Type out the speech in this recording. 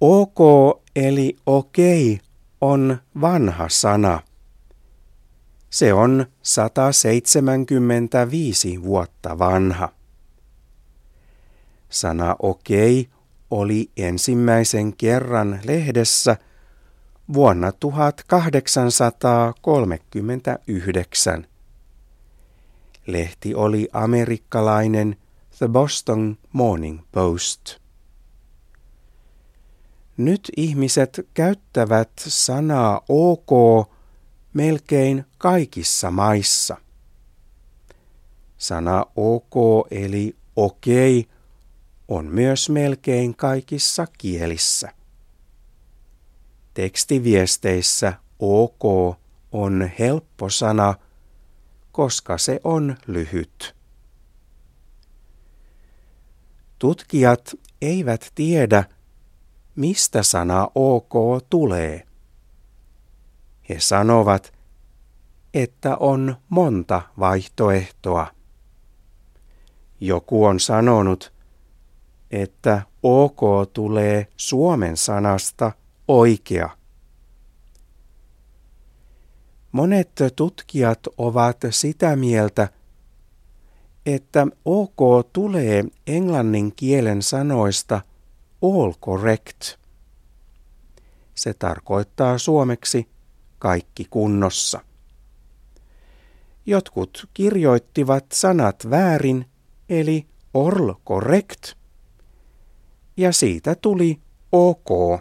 Ok eli okei on vanha sana. Se on 175 vuotta vanha. Sana okei oli ensimmäisen kerran lehdessä vuonna 1839. Lehti oli amerikkalainen The Boston Morning Post. Nyt ihmiset käyttävät sanaa ok melkein kaikissa maissa. Sana ok eli okei okay on myös melkein kaikissa kielissä. Tekstiviesteissä ok on helppo sana, koska se on lyhyt. Tutkijat eivät tiedä, mistä sana ok tulee. He sanovat, että on monta vaihtoehtoa. Joku on sanonut, että ok tulee suomen sanasta oikea. Monet tutkijat ovat sitä mieltä, että ok tulee englannin kielen sanoista all correct. Se tarkoittaa suomeksi kaikki kunnossa. Jotkut kirjoittivat sanat väärin, eli all correct, ja siitä tuli ok.